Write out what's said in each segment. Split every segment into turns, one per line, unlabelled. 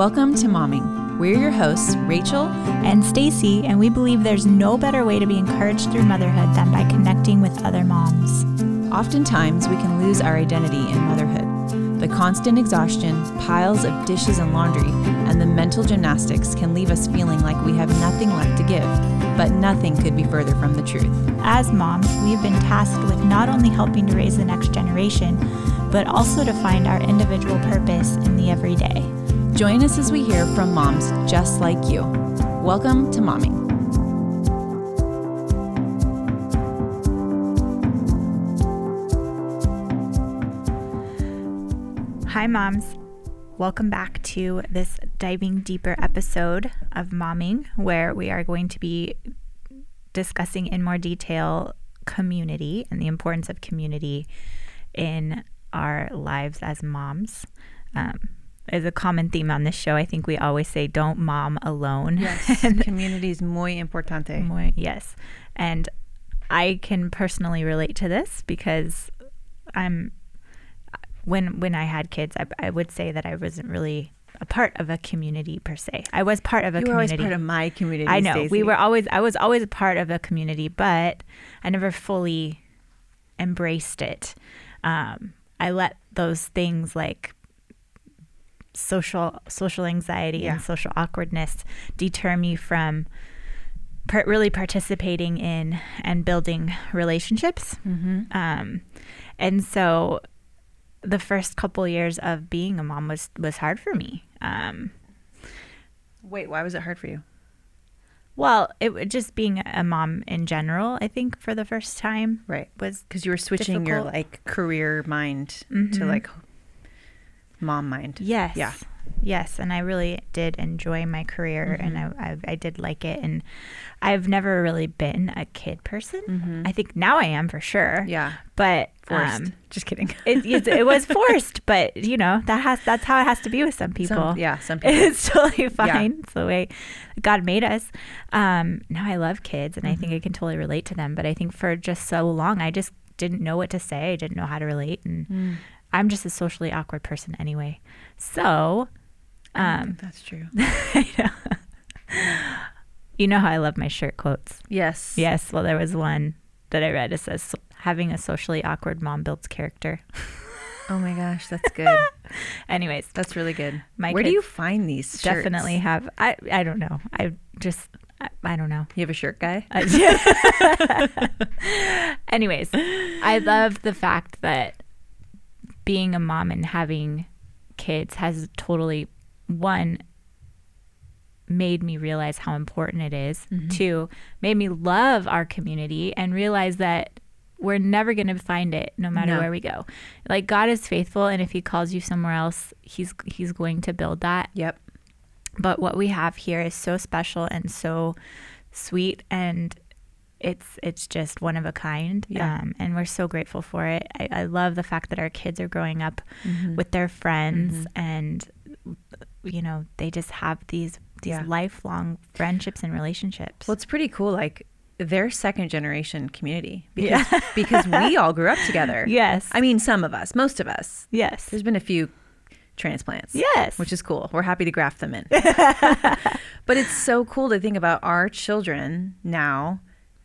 Welcome to Momming. We're your hosts, Rachel
and Stacy, and we believe there's no better way to be encouraged through motherhood than by connecting with other moms.
Oftentimes, we can lose our identity in motherhood. The constant exhaustion, piles of dishes and laundry, and the mental gymnastics can leave us feeling like we have nothing left to give. But nothing could be further from the truth.
As moms, we've been tasked with not only helping to raise the next generation, but also to find our individual purpose in the everyday.
Join us as we hear from moms just like you. Welcome to Momming.
Hi, moms. Welcome back to this diving deeper episode of Momming, where we are going to be discussing in more detail community and the importance of community in our lives as moms. Um, is a common theme on this show. I think we always say, "Don't mom alone."
Yes, community is muy importante.
Muy, yes, and I can personally relate to this because I'm when when I had kids, I, I would say that I wasn't really a part of a community per se. I was part of a
you
community.
were always part of my community.
I know
Stacey.
we were always. I was always a part of a community, but I never fully embraced it. Um, I let those things like social social anxiety
Yeah.
and social awkwardness deter me from par- really participating in and building relationships.
Mhm.
Um, and so the first couple years of being a mom was was hard for me. Um,
Wait, why was it hard for you?
well, it just being a mom in general, I think for the first time
Right,
was
because you were switching your like career mind to
Mhm.
like mom mind.
Yes.
Yeah.
Yes, and I really did enjoy my career, and
Mhm.
I, I I did like it, and I've never really been a kid person.
Mhm.
I think now I am for sure.
Yeah,
but
forced.
um,
Just kidding.
it, it it was forced, but you know that has that's how it has to be with some people.
Some, yeah, some people.
it's totally fine. It's the way God made us. Um, now I love kids, and I think
Mhm.
I can totally relate to them. But I think for just so long, I just didn't know what to say. I didn't know how to relate, and
Mm.
I'm just a socially awkward person anyway. So, um,
that's true.
Know. you know how I love my shirt quotes.
Yes.
Yes. Well, there was one that I read. It says, "Having a socially awkward mom builds character."
Oh my gosh, that's good.
Anyways,
That's really good.
My
Where do you find these shirts?
definitely have. I I don't know. I just I, I don't know.
You have a shirt guy?
Uh, Anyways, I love the fact that being a mom and having kids has totally one made me realize how important it is.
Mhm.
Two, made me love our community and realize that we're never going to find it no matter
No.
where we go. Like God is faithful and if he calls you somewhere else, he's he's going to build that
Yep.
but what we have here is so special and so sweet and it's it's just one of a kind
Yeah.
um, and we're so grateful for it I, I love the fact that our kids are growing up
Mhm.
with their friends
Mhm.
and you know they just have these these
Yeah.
lifelong friendships and relationships
Well, it's pretty cool. Like they're second generation community because
Yeah.
because we all grew up together.
yes
I mean, some of us, most of us.
yes
There's been a few transplants.
yes
Which is cool. We're happy to graft them in. but it's so cool to think about our children now.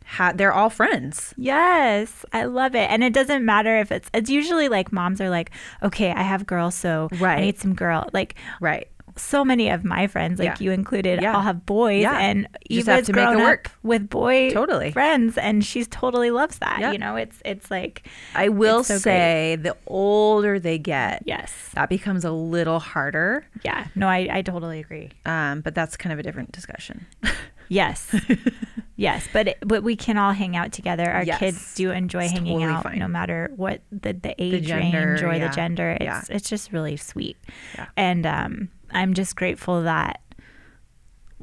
Ha- they're all friends.
Yes, I love it. And it doesn't matter if it's it's usually like moms are like, "Okay, I have girls, so
Right.
I need some girl." Like
Right.
so many of my friends, like
Yeah.
you included,
Yeah.
all have boys
Yeah.
and
You just have to make it
grown
work.
with boy
Totally.
friends and she's totally loves that.
Yep.
You know, it's it's like
I will
so great.
say the older they get,
yes.
that becomes a little harder.
Yeah. No, I, I totally agree.
Um, but that's kind of a different discussion.
Yes. yes, but but we can all hang out together. Our
Yes.
kids do enjoy
It's
hanging
totally
out
fine.
no matter what the the age
gender,
range or
yeah.
the gender. It's
Yeah.
it's just really sweet.
Yeah.
And um I'm just grateful that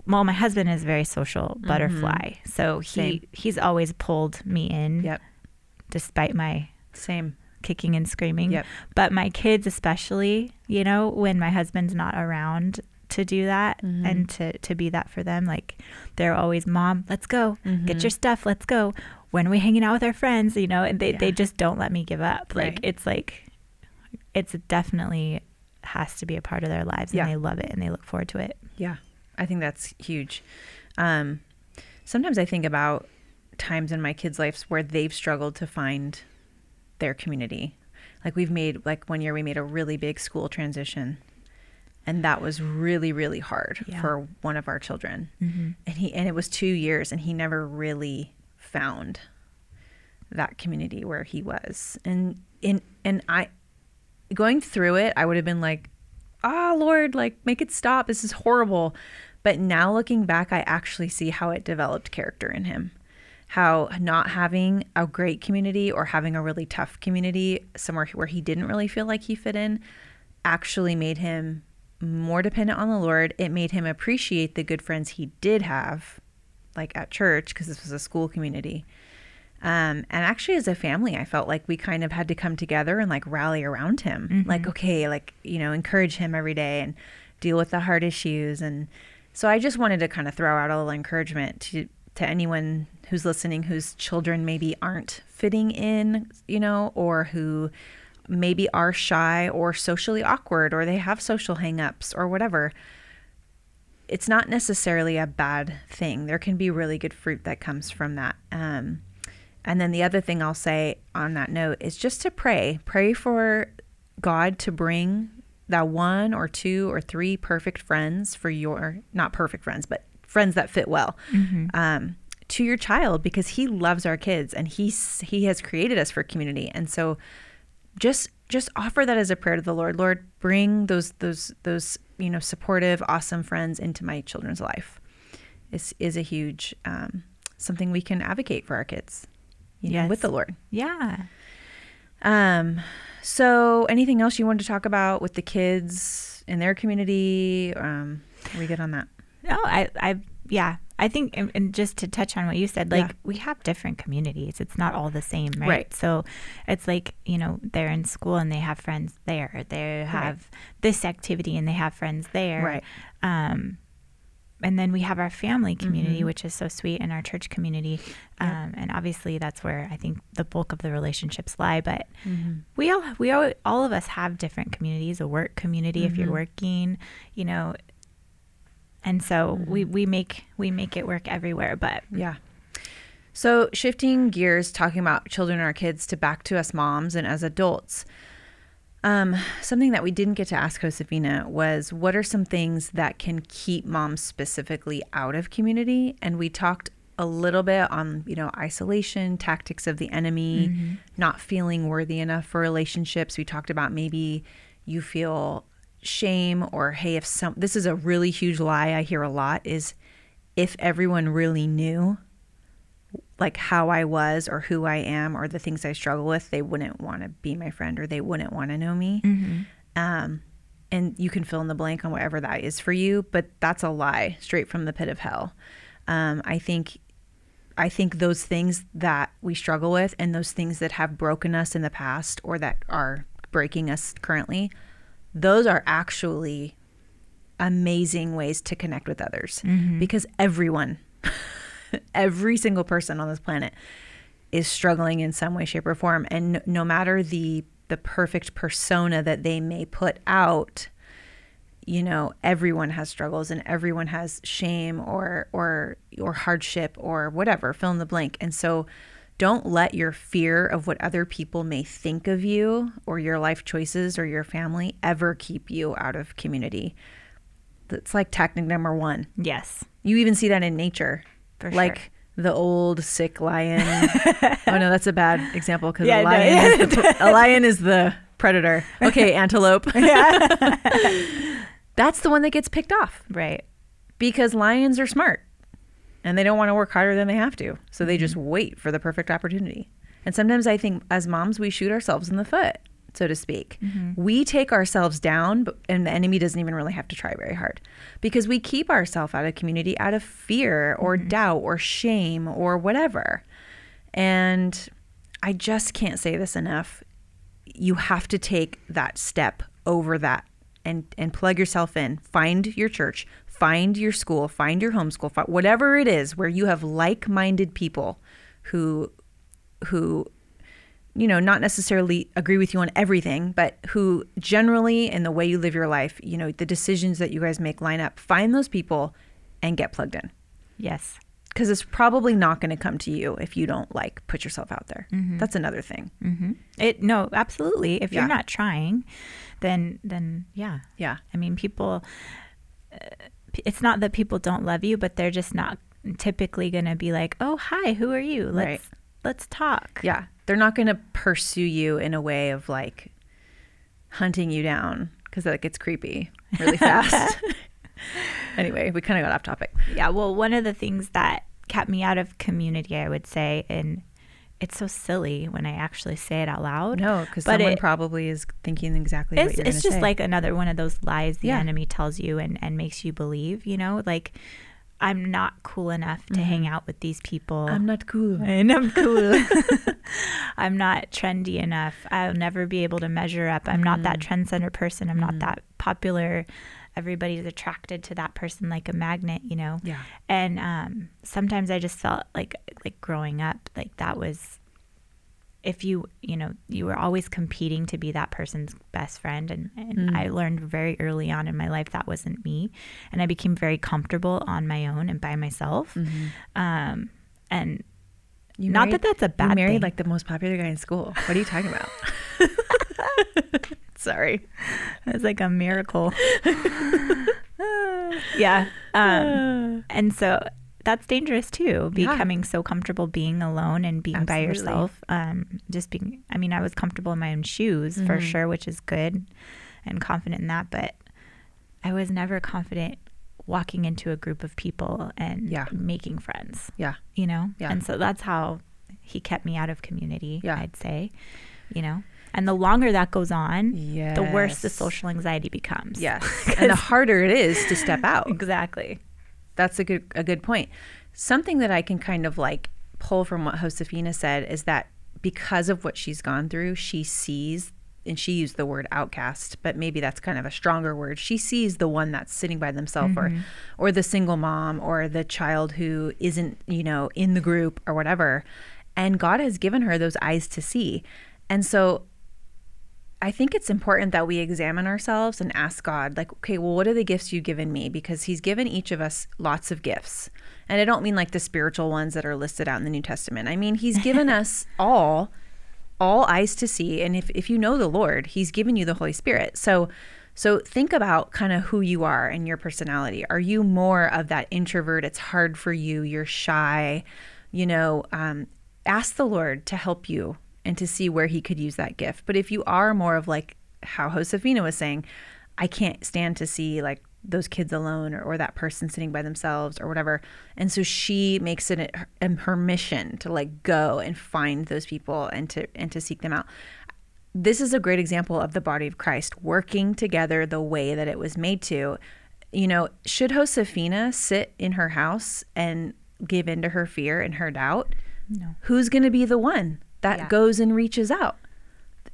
well, my husband is a very social butterfly. So he
Mm-hmm. Same.
he's always pulled me in
Yep.
despite my
Same.
kicking and screaming.
Yep.
But my kids especially, you know, when my husband's not around to do that
Mhm.
and to to be that for them, like they're always, "Mom, let's go. Get
Mhm.
your stuff. Let's go." When are we hanging out with our friends, you know, and they
Yeah.
they just don't let me give up. Like
Right.
it's like it's definitely has to be a part of their lives
Yeah.
and they love it and they look forward to it.
Yeah, I think that's huge. Um, sometimes I think about times in my kids' lives where they've struggled to find their community. Like we've made, like one year we made a really big school transition, and that was really, really hard
Yeah.
for one of our children.
Mm-hmm.
And he, and it was two years, and he never really found that community where he was. And in and I, going through it, I would have been like, ah, Lord, like make it stop. This is horrible. But now looking back, I actually see how it developed character in him. How not having a great community or having a really tough community somewhere where he didn't really feel like he fit in actually made him more dependent on the Lord. It made him appreciate the good friends he did have, like at church, because this was a school community. Um, and actually, as a family, I felt like we kind of had to come together and like rally around him. Like, okay, like, you know, encourage him every day and deal with the hard issues. And so I just wanted to kind of throw out a little encouragement to, to anyone who's listening whose children maybe aren't fitting in, you know, or who maybe are shy or socially awkward or they have social hangups or whatever it's not necessarily a bad thing. There can be really good fruit that comes from that. Um, and then the other thing I'll say on that note is just to pray. Pray for God to bring that one or two or three perfect friends for your, not perfect friends, but friends that fit well. Um, to your child because he loves our kids and he's he has created us for community and so just just offer that as a prayer to the Lord. Lord, bring those those those you know supportive, awesome friends into my children's life. Is is a huge um, something we can advocate for our kids, you know, with the Lord.
Yeah.
Um, so anything else you wanted to talk about with the kids in their community? Um, are we good on that?
No, I, I, yeah, I think, and, and just to touch on what you said, like
Yeah.
we have different communities. It's not all the same, right?
Right.
So it's like, you know, they're in school and they have friends there. They have this activity and they have friends there.
Right.
Um, and then we have our family community,
Mhm.
which is so sweet, and our church community.
Yeah.
Um, and obviously, that's where I think the bulk of the relationships lie. But
Mm-hmm.
we all we all, all of us have different communities a work community if you're
Mhm.
working you know and so
Mm-hmm.
we we make we make it work everywhere but
Yeah. So shifting gears, talking about children and our kids to back to us moms and as adults. Um, something that we didn't get to ask Josefina was what are some things that can keep moms specifically out of community? And we talked a little bit on, you know, isolation, tactics of the enemy, not feeling worthy enough for relationships. We talked about maybe you feel shame or hey, if some this is a really huge lie I hear a lot is if everyone really knew like how I was or who I am or the things I struggle with, they wouldn't want to be my friend or they wouldn't want to know me. Um, and you can fill in the blank on whatever that is for you, but that's a lie straight from the pit of hell. Um, I think, I think those things that we struggle with and those things that have broken us in the past or that are breaking us currently, those are actually amazing ways to connect with others mm-hmm. because everyone every single person on this planet is struggling in some way shape or form. And no, no matter the the perfect persona that they may put out you know everyone has struggles and everyone has shame or or or hardship or whatever fill in the blank. And so don't let your fear of what other people may think of you or your life choices or your family ever keep you out of community that's like tactic number 1
yes
you even see that in nature,
For
like
sure.
the old sick lion. oh no, that's a bad example because
Yeah,
a
no,
lion
yeah.
is the a lion is the predator. Okay, antelope. that's the one that gets picked off
right
because lions are smart and they don't want to work harder than they have to, so they just mm-hmm. wait for the perfect opportunity. And sometimes I think as moms we shoot ourselves in the foot, so to speak. Mm-hmm. We take ourselves down, but, and the enemy doesn't even really have to try very hard because we keep ourselves out of community out of fear or mm-hmm. doubt or shame or whatever. And I just can't say this enough. You have to take that step over that and and plug yourself in. Find your church, find your school, find your homeschool, fi- whatever it is where you have like-minded people who who you know, not necessarily agree with you on everything, but who generally in the way you live your life, you know, the decisions that you guys make line up. Find those people and get plugged in.
Yes.
Because it's probably not going to come to you if you don't like put yourself out there. That's another thing.
Mm-hmm. It no, absolutely. If
Yeah.
you're not trying, then then yeah.
Yeah.
I mean, people. Uh, it's not that people don't love you, but they're just not typically going to be like, "Oh, hi, who are you? Let's
Right.
let's talk."
Yeah. They're not going to pursue you in a way of like hunting you down because that gets creepy really fast. anyway, we kind of got off topic.
Yeah, well, one of the things that kept me out of community, I would say, and it's so silly when I actually say it out loud.
No, because someone
it-
probably is thinking exactly
It's,
what you're
it's just
say.
like another one of those lies the
Yeah.
enemy tells you and, and makes you believe, you know, like I'm not cool enough to hang out with these people.
Mm-hmm. I'm not cool.
and I'm cool. I'm not trendy enough. I'll never be able to measure up. I'm not that
Mm-hmm.
trendsetter person. I'm not that popular. Everybody's attracted to that person like a magnet, you know.
Yeah.
And um, sometimes I just felt like like growing up, like that was if you you know you were always competing to be that person's best friend and, and
Mm.
i learned very early on in my life that wasn't me and i became very comfortable on my own and by myself um, and
You
not
married-
that that's a bad
you married
thing.
like the most popular guy in school. What are you talking about? Sorry.
It's like a miracle. yeah. Um, and so that's dangerous too,
Yeah.
becoming so comfortable being alone and being by yourself. Um, just being, I mean, I was comfortable in my own shoes for
Mhm.
sure, which is good and confident in that. But I was never confident walking into a group of people and
Yeah.
making friends,
Yeah.
you know?
Yeah.
And so that's how he kept me out of community,
Yeah.
I'd say, you know? And the longer that goes on,
Yes.
the worse the social anxiety becomes.
Yes. and the harder it is to step out.
Exactly.
That's a good a good point. Something that I can kind of like pull from what Josefina said is that because of what she's gone through, she sees and she used the word outcast, but maybe that's kind of a stronger word. She sees the one that's sitting by themselves or mm-hmm. or the single mom or the child who isn't, you know, in the group or whatever. And God has given her those eyes to see. And so I think it's important that we examine ourselves and ask God, like, okay, well, what are the gifts you've given me? Because He's given each of us lots of gifts. And I don't mean like the spiritual ones that are listed out in the New Testament. I mean, He's given us all, all eyes to see. And if, if you know the Lord, He's given you the Holy Spirit. So, so think about kind of who you are and your personality. Are you more of that introvert? It's hard for you. You're shy. You know, um, ask the Lord to help you and to see where he could use that gift. But if you are more of like how Josefina was saying, I can't stand to see like those kids alone or, or that person sitting by themselves or whatever. And so she makes it her, um, her mission to like go and find those people and to and to seek them out. This is a great example of the body of Christ working together the way that it was made to. You know, should Josefina sit in her house and give in to her fear and her doubt?
No.
who's going to be the one that
Yeah.
goes and reaches out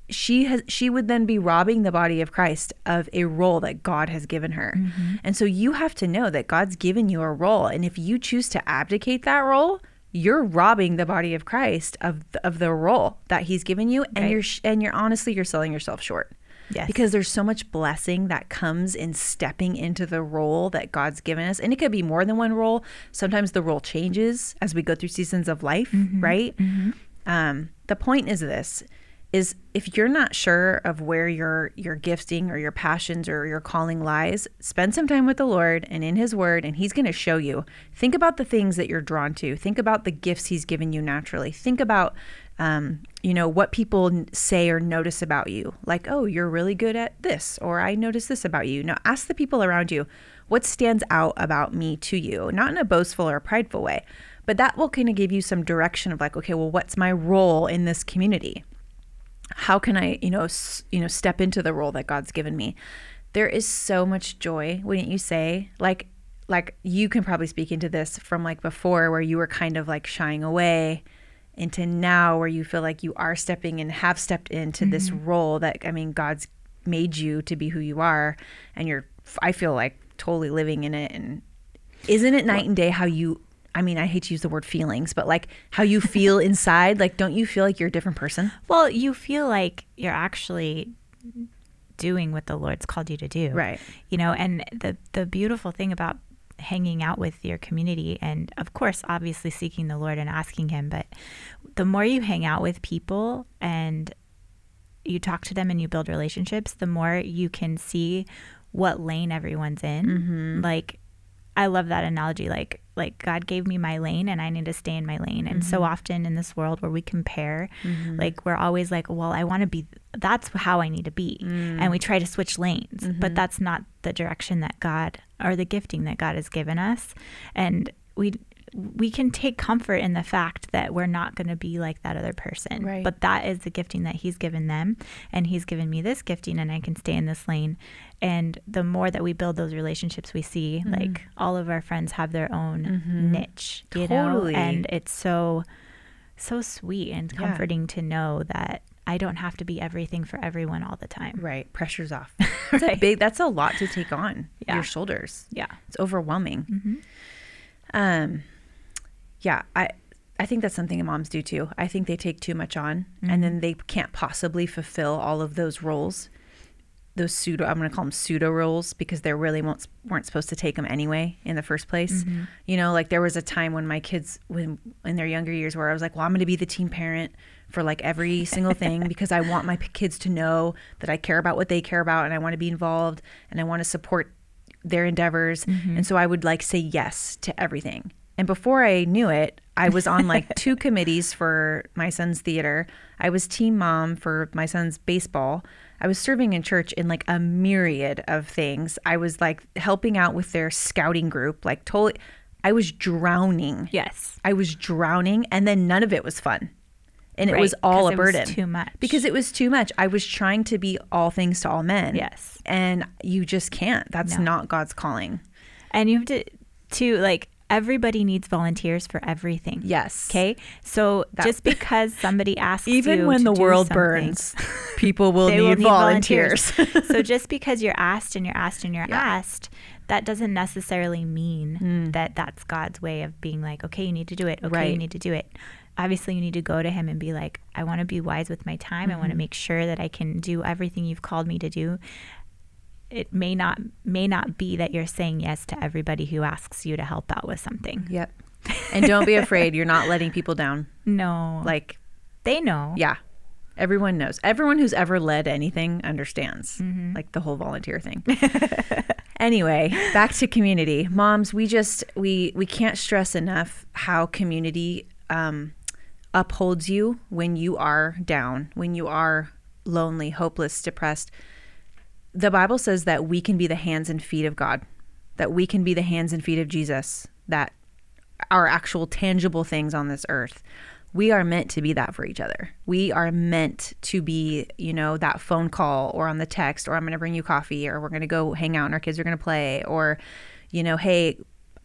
she has she would then be robbing the body of Christ of a role that God has given her. Mm-hmm. And so you have to know that God's given you a role and if you choose to abdicate that role, you're robbing the body of Christ of of the role that he's given you and
Right.
you're sh- and you're honestly you're selling yourself short.
Yes.
Because there's so much blessing that comes in stepping into the role that God's given us. And it could be more than one role. Sometimes the role changes as we go through seasons of life, mm-hmm. right? Mm-hmm. Um, the point is this is if you're not sure of where your your gifting or your passions or your calling lies, spend some time with the Lord and in his word and he's going to show you. Think about the things that you're drawn to. Think about the gifts he's given you naturally. Think about um, you know what people say or notice about you like oh you're really good at this or i notice this about you now ask the people around you what stands out about me to you not in a boastful or prideful way but that will kind of give you some direction of like okay well what's my role in this community how can I, you know, s- you know, step into the role that God's given me? There is so much joy, wouldn't you say? Like, like you can probably speak into this from like before, where you were kind of like shying away, into now where you feel like you are stepping and have stepped into this mm-hmm. role that I mean, God's made you to be who you are, and you're. I feel like totally living in it, and isn't it night and day how you I mean, I hate to use the word feelings, but like how you feel inside. Like, don't you feel like you're a different person?
Well, you feel like you're actually doing what the Lord's called you to do.
Right.
You know, and the the beautiful thing about hanging out with your community and of course obviously seeking the Lord and asking him, but the more you hang out with people and you talk to them and you build relationships, the more you can see what lane everyone's in.
Mm-hmm.
Like I love that analogy. Like like God gave me my lane and I need to stay in my lane. And so mm-hmm. often in this world where we compare, mm-hmm. like we're always like, well, I want to be that's how I need to be. And we mm. try to switch lanes, but mm-hmm. that's not the direction that God or the gifting that God has given us. And we we can take comfort in the fact that we're not going to be like that other person.
Right.
But that is the gifting that he's given them and he's given me this gifting and I can stay in this lane. And the more that we build those relationships we see,
Mm-hmm.
like all of our friends have their own niche, you
Totally.
know, and it's so so sweet and
Yeah.
comforting to know that I don't have to be everything for everyone all the time.
Right. Pressure's off. It's a big, that's a lot to take on
Yeah.
your shoulders.
Yeah.
It's overwhelming.
Mm-hmm.
Um, yeah, I I think that's something moms do too. I think they take too much on, and then mm-hmm. they can't possibly fulfill all of those roles. Those pseudo, I'm going to call them pseudo roles because they really weren't, weren't supposed to take them anyway in the first place. Mm-hmm. You know, like there was a time when my kids, when in their younger years, where I was like, well, I'm going to be the team parent for like every single thing because I want my p- kids to know that I care about what they care about and I want to be involved and I want to support their endeavors. Mm-hmm. And so I would like say yes to everything. And before I knew it, I was on like two committees for my son's theater. I was team mom for my son's baseball. I was serving in church in like a myriad of things. I was like helping out with their scouting group, like totally. I was drowning.
Yes.
I was drowning, and then none of it was fun. And it was all a
it was
burden.
too much.
Because it was too much. I was trying to be all things to all men.
Yes.
And you just can't. That's
No.
not God's calling.
And you have to to like everybody needs volunteers for everything.
Yes.
Okay. So
That-
just because somebody asks
Even
you
when
to
the
do
world burns, people will need,
will need
volunteers.
so just because you're asked and you're asked and you're
Yeah.
asked, that doesn't necessarily mean
Mm.
that that's God's way of being like, okay, you need to do it. Okay, you need to do it. Obviously, you need to go to Him and be like, I want to be wise with my time. I
Mm-hmm.
want to make sure that I can do everything you've called me to do. It may not may not be that you're saying yes to everybody who asks you to help out with something.
yep. And don't be afraid. You're not letting people down.
No,
Like,
they know.
yeah, everyone knows. Everyone who's ever led anything understands,
Mm-hmm.
like the whole volunteer thing. anyway, back to community. Moms, we just we we can't stress enough how community um, upholds you when you are down, when you are lonely, hopeless, depressed. The Bible says that we can be the hands and feet of God, that we can be the hands and feet of Jesus, that are actual tangible things on this earth. We are meant to be that for each other. We are meant to be, you know, that phone call or on the text, or I'm going to bring you coffee, or we're going to go hang out and our kids are going to play, or, you know, hey,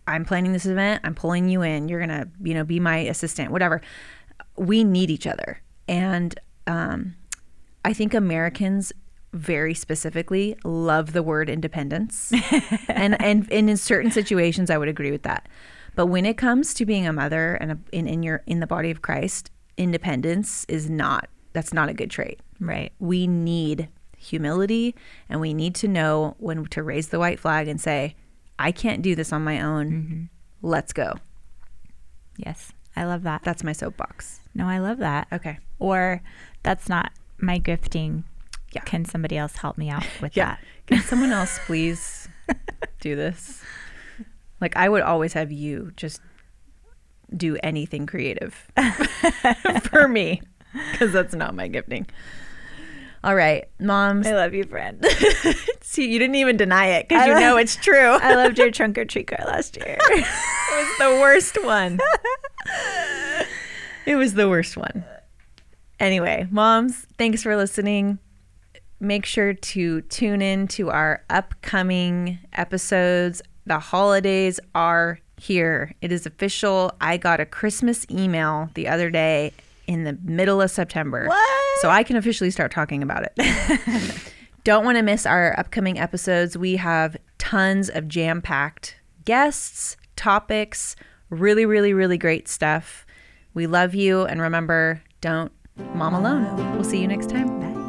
I'm planning this event. I'm pulling you in. You're going to, you know, be my assistant, whatever. We need each other. And um, I think Americans very specifically love the word independence. and, and and in certain situations I would agree with that. But when it comes to being a mother and a, in, in your in the body of Christ, independence is not that's not a good trait.
Right.
We need humility and we need to know when to raise the white flag and say, I can't do this on my own. Mm-hmm. Let's go.
Yes. I love that.
That's my soapbox.
No, I love that.
Okay.
Or that's not my gifting.
Yeah.
Can somebody else help me out with
Yeah. Can someone else please do this? Like I would always have you just do anything creative for me because that's not my gifting. All right, moms.
I love you, friend.
See, you didn't even deny it because you
love-
know it's true.
I loved your trunk or treat card last year.
it was the worst one. it was the worst one. Anyway, moms, thanks for listening. Make sure to tune in to our upcoming episodes. The holidays are here. It is official. I got a Christmas email the other day in the middle of September.
What?
So I can officially start talking about it. Don't want to miss our upcoming episodes. We have tons of jam packed guests, topics, Really, really, really great stuff. We love you. And remember, don't mom alone. We'll see you next time.
Bye.